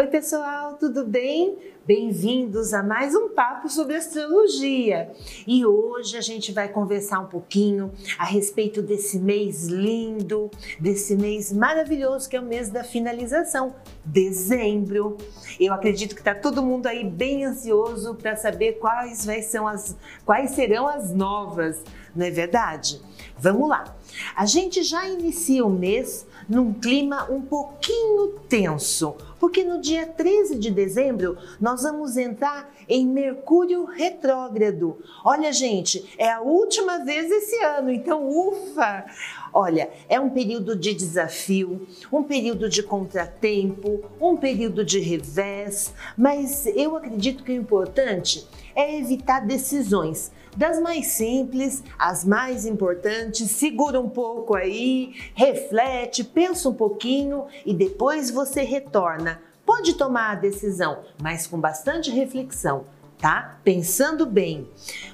Oi, pessoal, tudo bem? Bem-vindos a mais um papo sobre astrologia. E hoje a gente vai conversar um pouquinho a respeito desse mês lindo, desse mês maravilhoso que é o mês da finalização, dezembro. Eu acredito que está todo mundo aí bem ansioso para saber quais, vai ser as, quais serão as novas, não é verdade? Vamos lá. A gente já inicia o mês num clima um pouquinho tenso, porque no dia 13 de dezembro nós vamos entrar em Mercúrio retrógrado. Olha, gente, é a última vez esse ano, então ufa! Olha, é um período de desafio, um período de contratempo, um período de revés, mas eu acredito que o importante é evitar decisões das mais simples às mais importantes. Segura um pouco aí, reflete, pensa um pouquinho e depois você retorna. Pode tomar a decisão, mas com bastante reflexão tá? Pensando bem.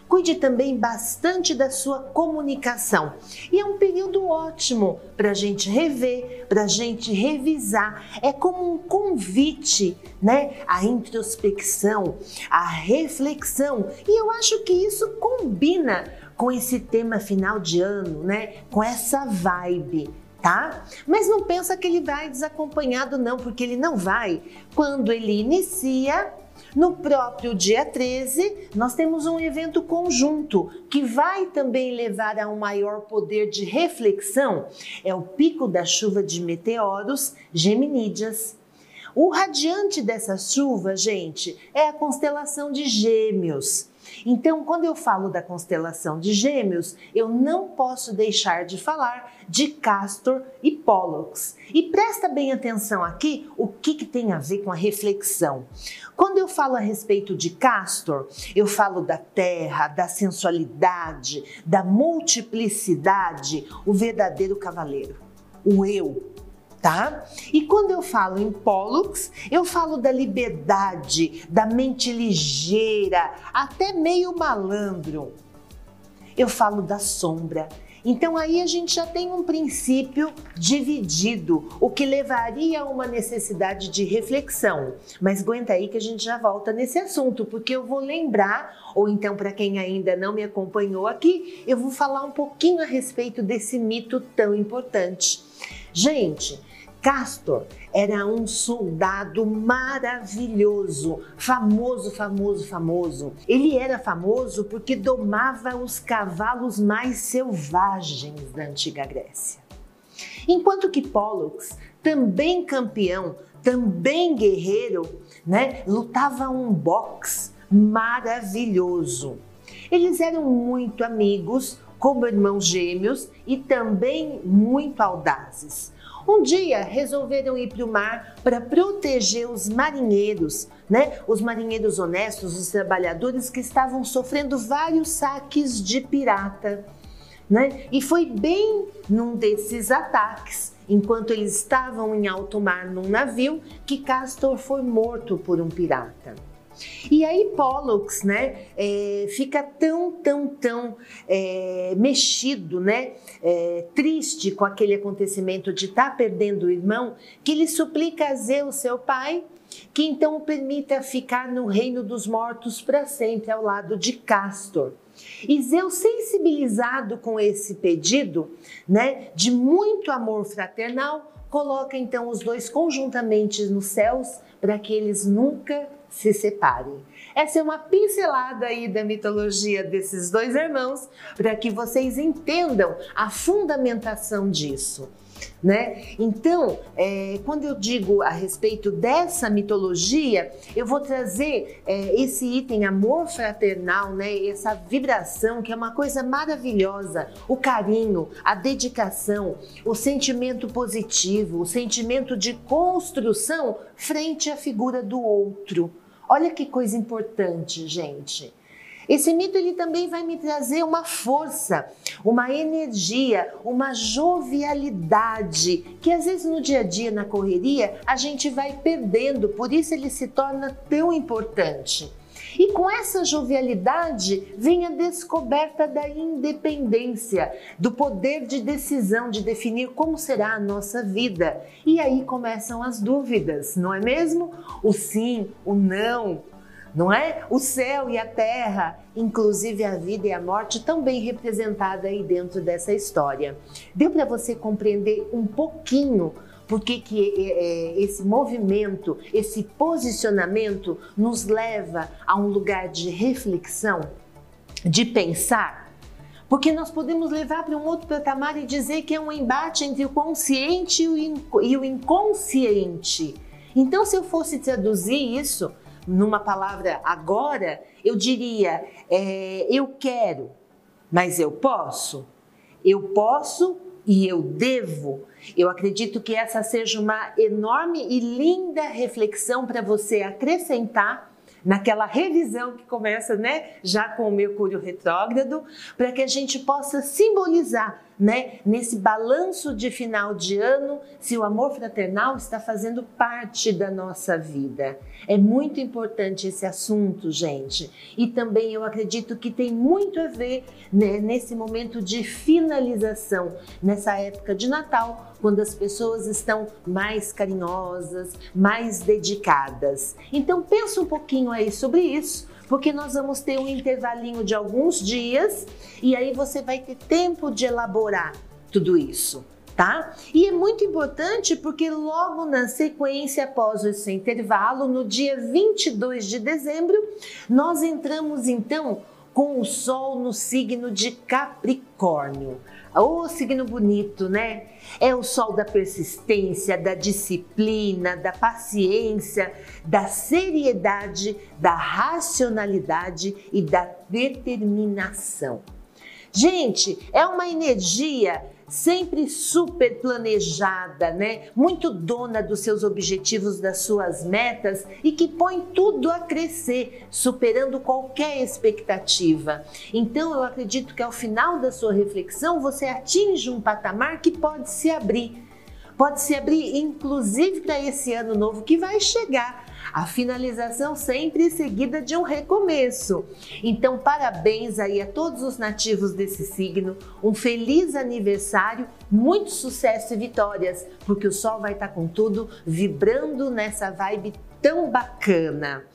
Cuide também bastante da sua comunicação. E é um período ótimo para a gente rever, para a gente revisar. É como um convite, né? A introspecção, a reflexão. E eu acho que isso combina com esse tema final de ano, né? Com essa vibe tá? Mas não pensa que ele vai desacompanhado não, porque ele não vai. Quando ele inicia, no próprio dia 13, nós temos um evento conjunto que vai também levar a um maior poder de reflexão. É o pico da chuva de meteoros Geminídeas. O radiante dessa chuva, gente, é a constelação de Gêmeos. Então, quando eu falo da constelação de Gêmeos, eu não posso deixar de falar de Castor e Pollux. E presta bem atenção aqui o que, que tem a ver com a reflexão. Quando eu falo a respeito de Castor, eu falo da terra, da sensualidade, da multiplicidade, o verdadeiro cavaleiro, o eu, tá? E quando eu falo em Pollux, eu falo da liberdade, da mente ligeira, até meio malandro. Eu falo da sombra. Então aí a gente já tem um princípio dividido, o que levaria a uma necessidade de reflexão. Mas aguenta aí que a gente já volta nesse assunto, porque eu vou lembrar, ou então para quem ainda não me acompanhou aqui, eu vou falar um pouquinho a respeito desse mito tão importante. Gente, Castor era um soldado maravilhoso, famoso, famoso, famoso. Ele era famoso porque domava os cavalos mais selvagens da antiga Grécia. Enquanto que Pollux, também campeão, também guerreiro, né, lutava um boxe maravilhoso. Eles eram muito amigos, como irmãos gêmeos e também muito audazes. Um dia resolveram ir para o mar para proteger os marinheiros, né? Os marinheiros honestos, os trabalhadores que estavam sofrendo vários saques de pirata. Né? E foi bem num desses ataques, enquanto eles estavam em alto mar num navio, que Castor foi morto por um pirata. E aí Pollux, né, é, fica tão, tão, tão é, mexido, né, é, triste com aquele acontecimento de estar tá perdendo o irmão, que ele suplica a Zeus, seu pai, que então o permita ficar no reino dos mortos para sempre ao lado de Castor. E Zeus, sensibilizado com esse pedido, né, de muito amor fraternal, coloca então os dois conjuntamente nos céus para que eles nunca se separem. Essa é uma pincelada aí da mitologia desses dois irmãos para que vocês entendam a fundamentação disso. Né? Então, é, quando eu digo a respeito dessa mitologia, eu vou trazer é, esse item amor fraternal, né? essa vibração que é uma coisa maravilhosa, o carinho, a dedicação, o sentimento positivo, o sentimento de construção frente à figura do outro. Olha que coisa importante, gente. Esse mito ele também vai me trazer uma força, uma energia, uma jovialidade que às vezes no dia a dia, na correria, a gente vai perdendo, por isso ele se torna tão importante. E com essa jovialidade vem a descoberta da independência, do poder de decisão de definir como será a nossa vida. E aí começam as dúvidas, não é mesmo? O sim, o não, não é? O céu e a terra, inclusive a vida e a morte, também representada aí dentro dessa história. Deu para você compreender um pouquinho por que, que é, é, esse movimento, esse posicionamento nos leva a um lugar de reflexão, de pensar? Porque nós podemos levar para um outro patamar e dizer que é um embate entre o consciente e o inconsciente. Então, se eu fosse traduzir isso numa palavra agora, eu diria: é, eu quero, mas eu posso. Eu posso e eu devo. Eu acredito que essa seja uma enorme e linda reflexão para você acrescentar naquela revisão que começa, né, já com o Mercúrio retrógrado, para que a gente possa simbolizar né, nesse balanço de final de ano, se o amor fraternal está fazendo parte da nossa vida. É muito importante esse assunto, gente. E também eu acredito que tem muito a ver né, nesse momento de finalização, nessa época de Natal, quando as pessoas estão mais carinhosas, mais dedicadas. Então pensa um pouquinho aí sobre isso porque nós vamos ter um intervalinho de alguns dias e aí você vai ter tempo de elaborar tudo isso. Tá? E é muito importante porque logo na sequência, após esse intervalo, no dia 22 de dezembro, nós entramos então com o Sol no signo de Capricórnio. Ô oh, signo bonito, né? É o sol da persistência, da disciplina, da paciência, da seriedade, da racionalidade e da determinação. Gente, é uma energia sempre super planejada, né? Muito dona dos seus objetivos, das suas metas e que põe tudo a crescer, superando qualquer expectativa. Então, eu acredito que ao final da sua reflexão você atinge um patamar que pode se abrir. Pode se abrir inclusive para esse ano novo que vai chegar a finalização sempre seguida de um recomeço. Então, parabéns aí a todos os nativos desse signo, um feliz aniversário, muito sucesso e vitórias, porque o sol vai estar com tudo vibrando nessa vibe tão bacana.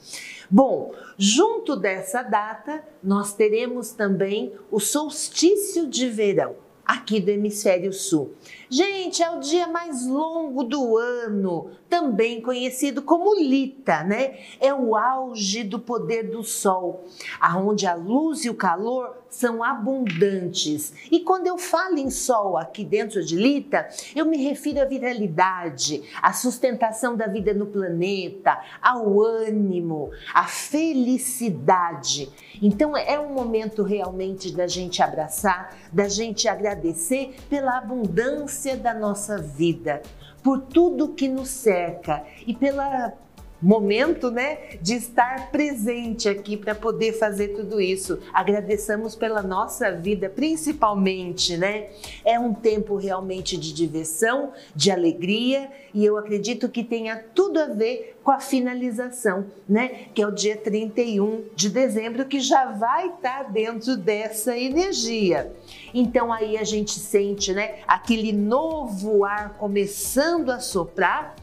Bom, junto dessa data, nós teremos também o solstício de verão aqui do hemisfério sul. Gente, é o dia mais longo do ano, também conhecido como Lita, né? É o auge do poder do sol, aonde a luz e o calor são abundantes. E quando eu falo em sol aqui dentro de Lita, eu me refiro à viralidade, à sustentação da vida no planeta, ao ânimo, à felicidade. Então é um momento realmente da gente abraçar, da gente agradecer pela abundância da nossa vida, por tudo que nos cerca e pela momento, né, de estar presente aqui para poder fazer tudo isso. Agradeçamos pela nossa vida, principalmente, né? É um tempo realmente de diversão, de alegria e eu acredito que tenha tudo a ver com a finalização, né, que é o dia 31 de dezembro, que já vai estar dentro dessa energia. Então aí a gente sente, né, aquele novo ar começando a soprar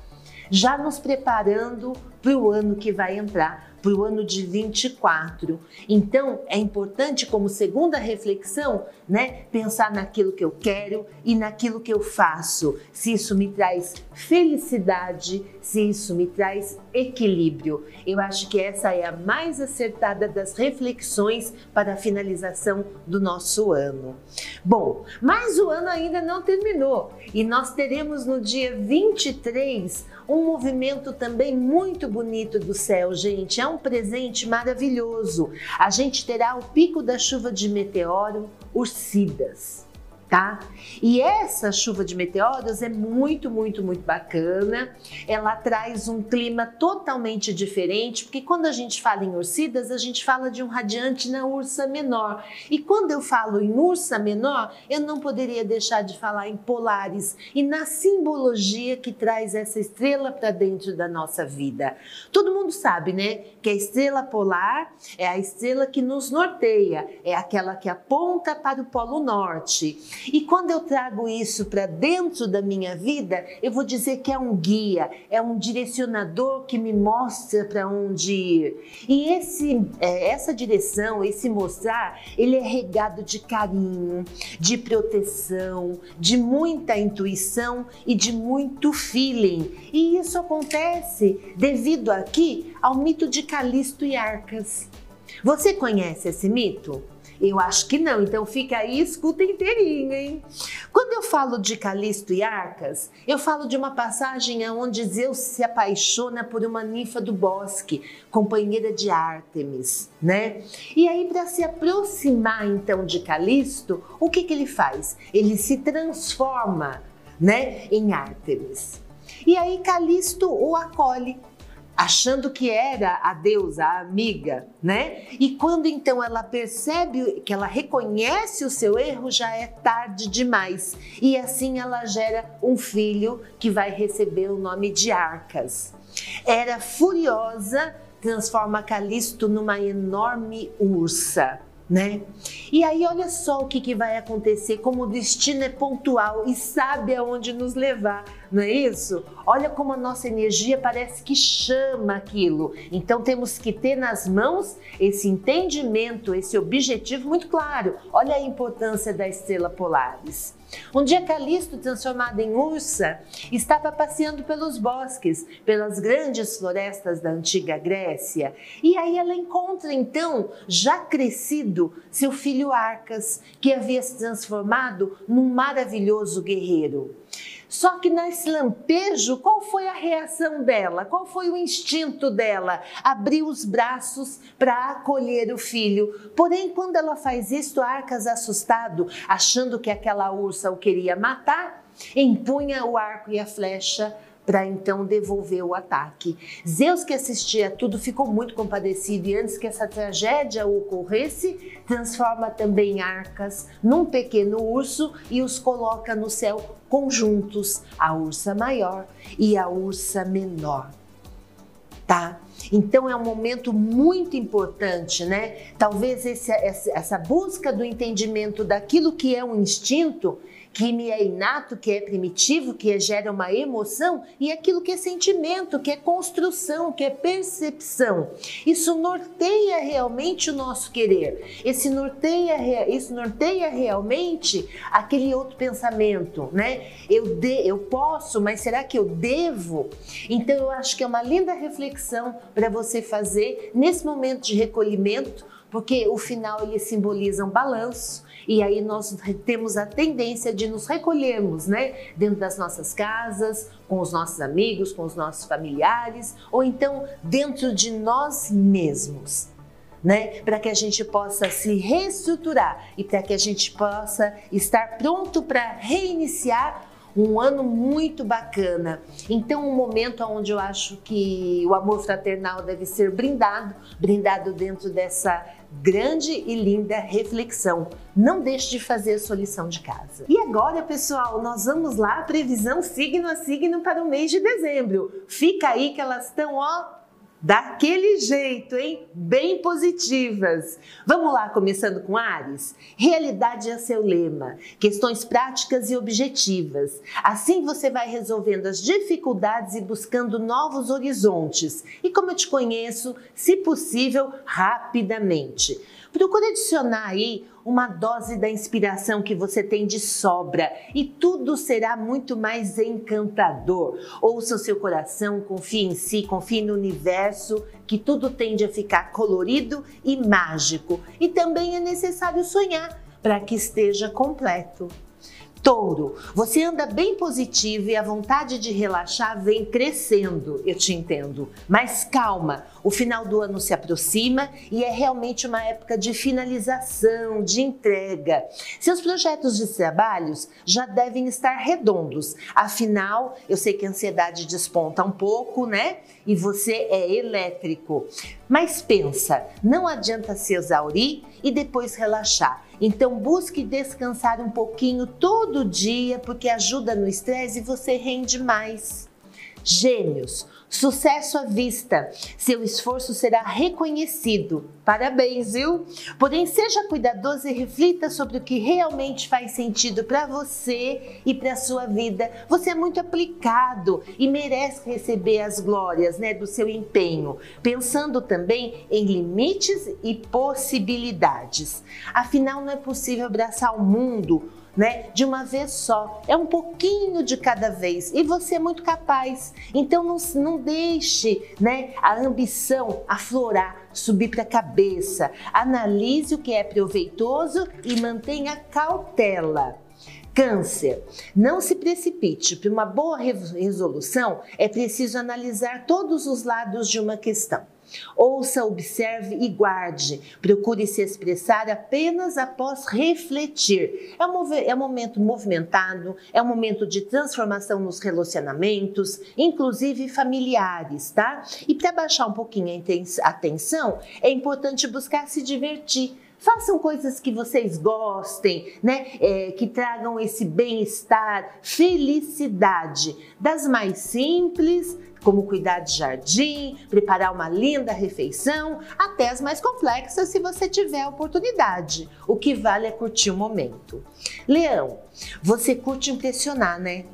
já nos preparando para o ano que vai entrar para o ano de 24. Então, é importante como segunda reflexão, né, pensar naquilo que eu quero e naquilo que eu faço. Se isso me traz felicidade, isso me traz equilíbrio. Eu acho que essa é a mais acertada das reflexões para a finalização do nosso ano. Bom, mas o ano ainda não terminou e nós teremos no dia 23 um movimento também muito bonito do céu, gente. É um presente maravilhoso. A gente terá o pico da chuva de meteoro Ursidas. Tá? E essa chuva de meteoros é muito, muito, muito bacana. Ela traz um clima totalmente diferente, porque quando a gente fala em Ursidas, a gente fala de um radiante na Ursa Menor. E quando eu falo em Ursa Menor, eu não poderia deixar de falar em Polares e na simbologia que traz essa estrela para dentro da nossa vida. Todo mundo sabe, né, que a estrela polar é a estrela que nos norteia, é aquela que aponta para o Polo Norte. E quando eu trago isso para dentro da minha vida, eu vou dizer que é um guia, é um direcionador que me mostra para onde ir. E esse, é, essa direção, esse mostrar, ele é regado de carinho, de proteção, de muita intuição e de muito feeling. E isso acontece devido aqui ao mito de Calisto e Arcas. Você conhece esse mito? Eu acho que não, então fica aí escuta inteirinho, hein? Quando eu falo de Calisto e Arcas, eu falo de uma passagem onde Zeus se apaixona por uma ninfa do bosque, companheira de Ártemis, né? E aí, para se aproximar então de Calisto, o que, que ele faz? Ele se transforma, né, em Ártemis. E aí Calisto o acolhe achando que era a deusa, a amiga, né? E quando então ela percebe que ela reconhece o seu erro, já é tarde demais. E assim ela gera um filho que vai receber o nome de Arcas. Era furiosa, transforma Calisto numa enorme ursa né? E aí olha só o que, que vai acontecer, como o destino é pontual e sabe aonde nos levar, não é isso? Olha como a nossa energia parece que chama aquilo. Então temos que ter nas mãos esse entendimento, esse objetivo muito claro. Olha a importância da estrela Polaris. Um dia Calisto, transformado em ursa, estava passeando pelos bosques, pelas grandes florestas da antiga Grécia, e aí ela encontra então, já crescido, seu filho Arcas, que havia se transformado num maravilhoso guerreiro. Só que nesse lampejo, qual foi a reação dela? Qual foi o instinto dela? Abriu os braços para acolher o filho. Porém, quando ela faz isso, Arcas, assustado, achando que aquela ursa o queria matar, empunha o arco e a flecha para então devolver o ataque. Zeus, que assistia tudo, ficou muito compadecido e antes que essa tragédia ocorresse, transforma também Arcas num pequeno urso e os coloca no céu conjuntos, a ursa maior e a ursa menor. Tá? Então é um momento muito importante, né? Talvez esse, essa busca do entendimento daquilo que é um instinto que me é inato, que é primitivo, que gera uma emoção, e aquilo que é sentimento, que é construção, que é percepção. Isso norteia realmente o nosso querer. Esse norteia, isso norteia realmente aquele outro pensamento, né? Eu, de, eu posso, mas será que eu devo? Então eu acho que é uma linda reflexão para você fazer nesse momento de recolhimento, porque o final ele simboliza um balanço e aí nós temos a tendência de nos recolhermos, né, dentro das nossas casas, com os nossos amigos, com os nossos familiares, ou então dentro de nós mesmos. Né, para que a gente possa se reestruturar e para que a gente possa estar pronto para reiniciar um ano muito bacana. Então, um momento onde eu acho que o amor fraternal deve ser brindado, brindado dentro dessa grande e linda reflexão. Não deixe de fazer a sua lição de casa. E agora, pessoal, nós vamos lá, previsão signo a signo para o mês de dezembro. Fica aí que elas estão, ó, Daquele jeito, hein? Bem positivas. Vamos lá, começando com Ares? Realidade é seu lema. Questões práticas e objetivas. Assim você vai resolvendo as dificuldades e buscando novos horizontes. E como eu te conheço, se possível, rapidamente. Procure adicionar aí uma dose da inspiração que você tem de sobra e tudo será muito mais encantador. Ouça o seu coração, confie em si, confie no universo, que tudo tende a ficar colorido e mágico. E também é necessário sonhar para que esteja completo. Touro, você anda bem positivo e a vontade de relaxar vem crescendo, eu te entendo. Mas calma, o final do ano se aproxima e é realmente uma época de finalização, de entrega. Seus projetos de trabalhos já devem estar redondos. Afinal, eu sei que a ansiedade desponta um pouco, né? E você é elétrico. Mas pensa, não adianta se exaurir e depois relaxar. Então busque descansar um pouquinho todo dia, porque ajuda no estresse e você rende mais. Gêmeos, Sucesso à vista, seu esforço será reconhecido. Parabéns, viu? Porém, seja cuidadoso e reflita sobre o que realmente faz sentido para você e para sua vida. Você é muito aplicado e merece receber as glórias, né, do seu empenho, pensando também em limites e possibilidades. Afinal, não é possível abraçar o mundo né? De uma vez só. É um pouquinho de cada vez. E você é muito capaz. Então não, não deixe, né, a ambição aflorar, subir para a cabeça. Analise o que é proveitoso e mantenha cautela. Câncer, não se precipite. Para uma boa resolução, é preciso analisar todos os lados de uma questão. Ouça, observe e guarde. Procure se expressar apenas após refletir. É um, é um momento movimentado, é um momento de transformação nos relacionamentos, inclusive familiares, tá? E para baixar um pouquinho a tensão, é importante buscar se divertir Façam coisas que vocês gostem, né? É, que tragam esse bem-estar, felicidade. Das mais simples, como cuidar de jardim, preparar uma linda refeição, até as mais complexas, se você tiver a oportunidade. O que vale é curtir o momento. Leão, você curte impressionar, né?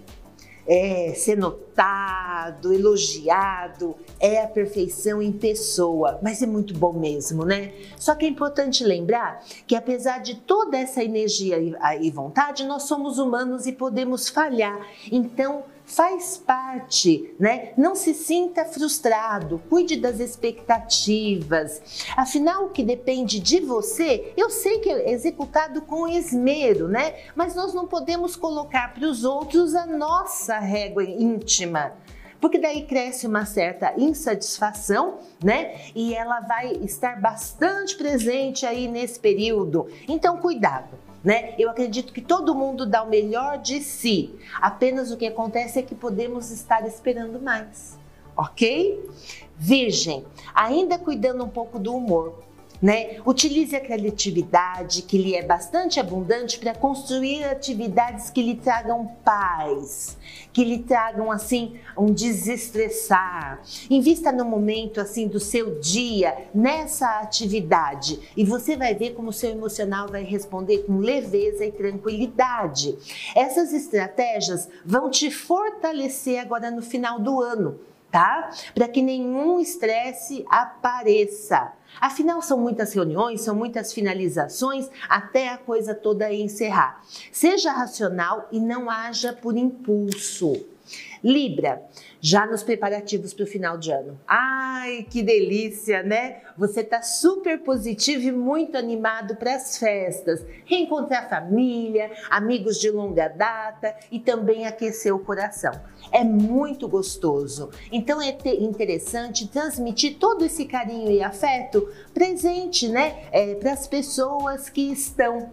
é, ser notado, elogiado, é a perfeição em pessoa, mas é muito bom mesmo, né? Só que é importante lembrar que apesar de toda essa energia e vontade, nós somos humanos e podemos falhar. Então, faz parte, né? Não se sinta frustrado, cuide das expectativas. Afinal, o que depende de você, eu sei que é executado com esmero, né? Mas nós não podemos colocar para os outros a nossa régua íntima porque daí cresce uma certa insatisfação, né? E ela vai estar bastante presente aí nesse período. Então, cuidado né? Eu acredito que todo mundo dá o melhor de si. Apenas o que acontece é que podemos estar esperando mais, ok? Virgem, ainda cuidando um pouco do humor né? Utilize a criatividade que lhe é bastante abundante para construir atividades que lhe tragam paz, que lhe tragam assim um desestressar. Invista no momento assim do seu dia nessa atividade e você vai ver como o seu emocional vai responder com leveza e tranquilidade. Essas estratégias vão te fortalecer agora no final do ano tá? Para que nenhum estresse apareça. Afinal, são muitas reuniões, são muitas finalizações até a coisa toda encerrar. Seja racional e não haja por impulso. Libra, já nos preparativos para o final de ano. Ai, que delícia, né? Você está super positivo e muito animado para as festas, reencontrar família, amigos de longa data e também aquecer o coração. É muito gostoso. Então é interessante transmitir todo esse carinho e afeto presente, né, é, para as pessoas que estão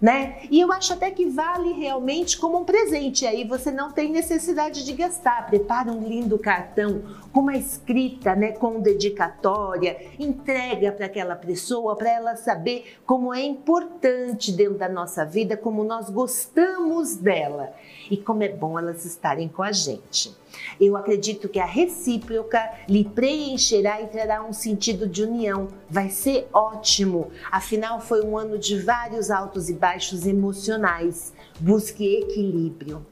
né? E eu acho até que vale realmente como um presente. Aí você não tem necessidade de gastar. Prepara um lindo cartão com uma escrita, né, com dedicatória, entrega para aquela pessoa para ela saber como é importante dentro da nossa vida, como nós gostamos dela e como é bom elas estarem com a gente. Eu acredito que a recíproca lhe preencherá e trará um sentido de união. Vai ser ótimo. Afinal, foi um ano de vários altos e baixos emocionais. Busque equilíbrio.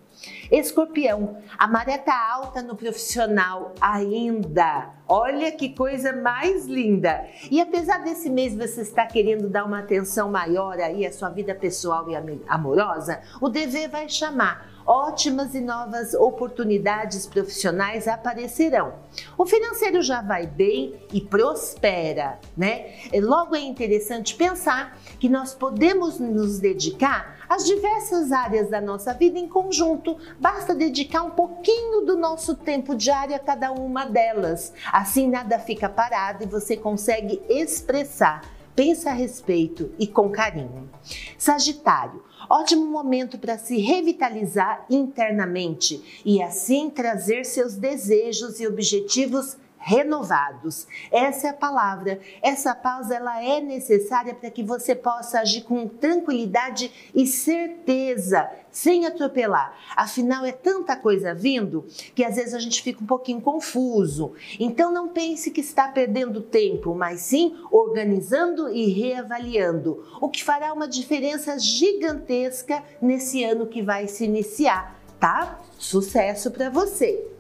Escorpião, a maré tá alta no profissional ainda. Olha que coisa mais linda! E apesar desse mês você estar querendo dar uma atenção maior aí à sua vida pessoal e amorosa, o dever vai chamar. Ótimas e novas oportunidades profissionais aparecerão. O financeiro já vai bem e prospera, né? Logo é interessante pensar que nós podemos nos dedicar às diversas áreas da nossa vida em conjunto. Basta dedicar um pouquinho do nosso tempo diário a cada uma delas. Assim nada fica parado e você consegue expressar pensa a respeito e com carinho. Sagitário, ótimo momento para se revitalizar internamente e assim trazer seus desejos e objetivos renovados. Essa é a palavra. Essa pausa ela é necessária para que você possa agir com tranquilidade e certeza, sem atropelar. Afinal é tanta coisa vindo que às vezes a gente fica um pouquinho confuso. Então não pense que está perdendo tempo, mas sim organizando e reavaliando, o que fará uma diferença gigantesca nesse ano que vai se iniciar, tá? Sucesso para você.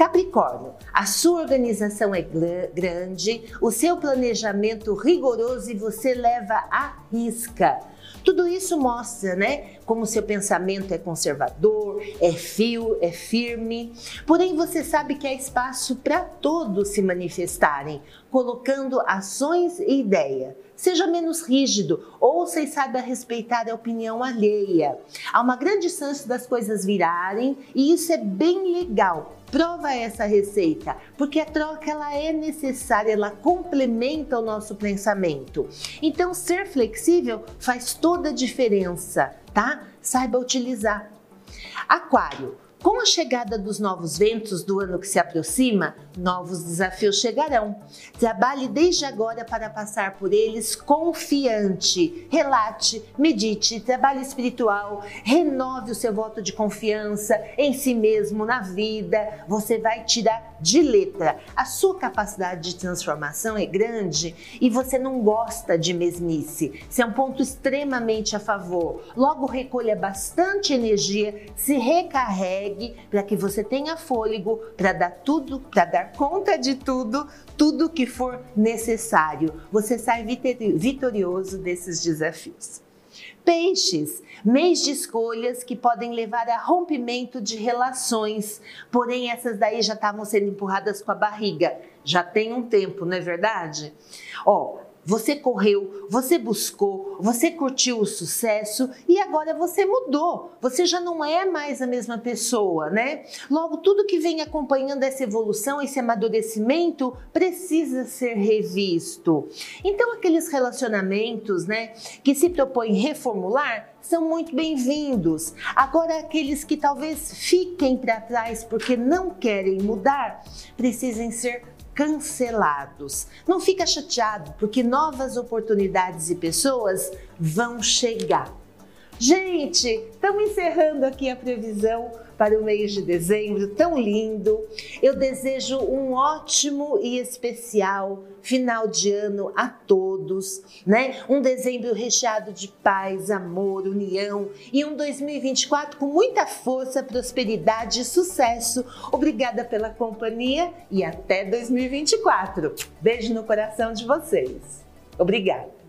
Capricórnio, a sua organização é grande, o seu planejamento rigoroso e você leva a risca. Tudo isso mostra, né, como seu pensamento é conservador, é fio, é firme. Porém, você sabe que há espaço para todos se manifestarem, colocando ações e ideia. Seja menos rígido, ouça e saiba respeitar a opinião alheia. Há uma grande chance das coisas virarem e isso é bem legal. Prova essa receita, porque a troca ela é necessária, ela complementa o nosso pensamento. Então, ser flexível faz toda a diferença, tá? Saiba utilizar. Aquário. Com a chegada dos novos ventos do ano que se aproxima, novos desafios chegarão. Trabalhe desde agora para passar por eles confiante. Relate, medite, trabalhe espiritual, renove o seu voto de confiança em si mesmo, na vida. Você vai tirar de letra. A sua capacidade de transformação é grande e você não gosta de mesmice. Isso é um ponto extremamente a favor. Logo, recolha bastante energia, se recarregue para que você tenha fôlego para dar tudo, para dar conta de tudo, tudo que for necessário. Você sai vitorioso desses desafios. Peixes, mês de escolhas que podem levar a rompimento de relações, porém essas daí já estavam sendo empurradas com a barriga. Já tem um tempo, não é verdade? Ó, você correu, você buscou, você curtiu o sucesso e agora você mudou. Você já não é mais a mesma pessoa, né? Logo, tudo que vem acompanhando essa evolução, esse amadurecimento, precisa ser revisto. Então, aqueles relacionamentos, né, que se propõem reformular, são muito bem-vindos. Agora, aqueles que talvez fiquem para trás porque não querem mudar, precisem ser cancelados. Não fica chateado, porque novas oportunidades e pessoas vão chegar. Gente, estamos encerrando aqui a previsão para o mês de dezembro, tão lindo. Eu desejo um ótimo e especial final de ano a todos, né? Um dezembro recheado de paz, amor, união e um 2024 com muita força, prosperidade e sucesso. Obrigada pela companhia e até 2024. Beijo no coração de vocês. Obrigada.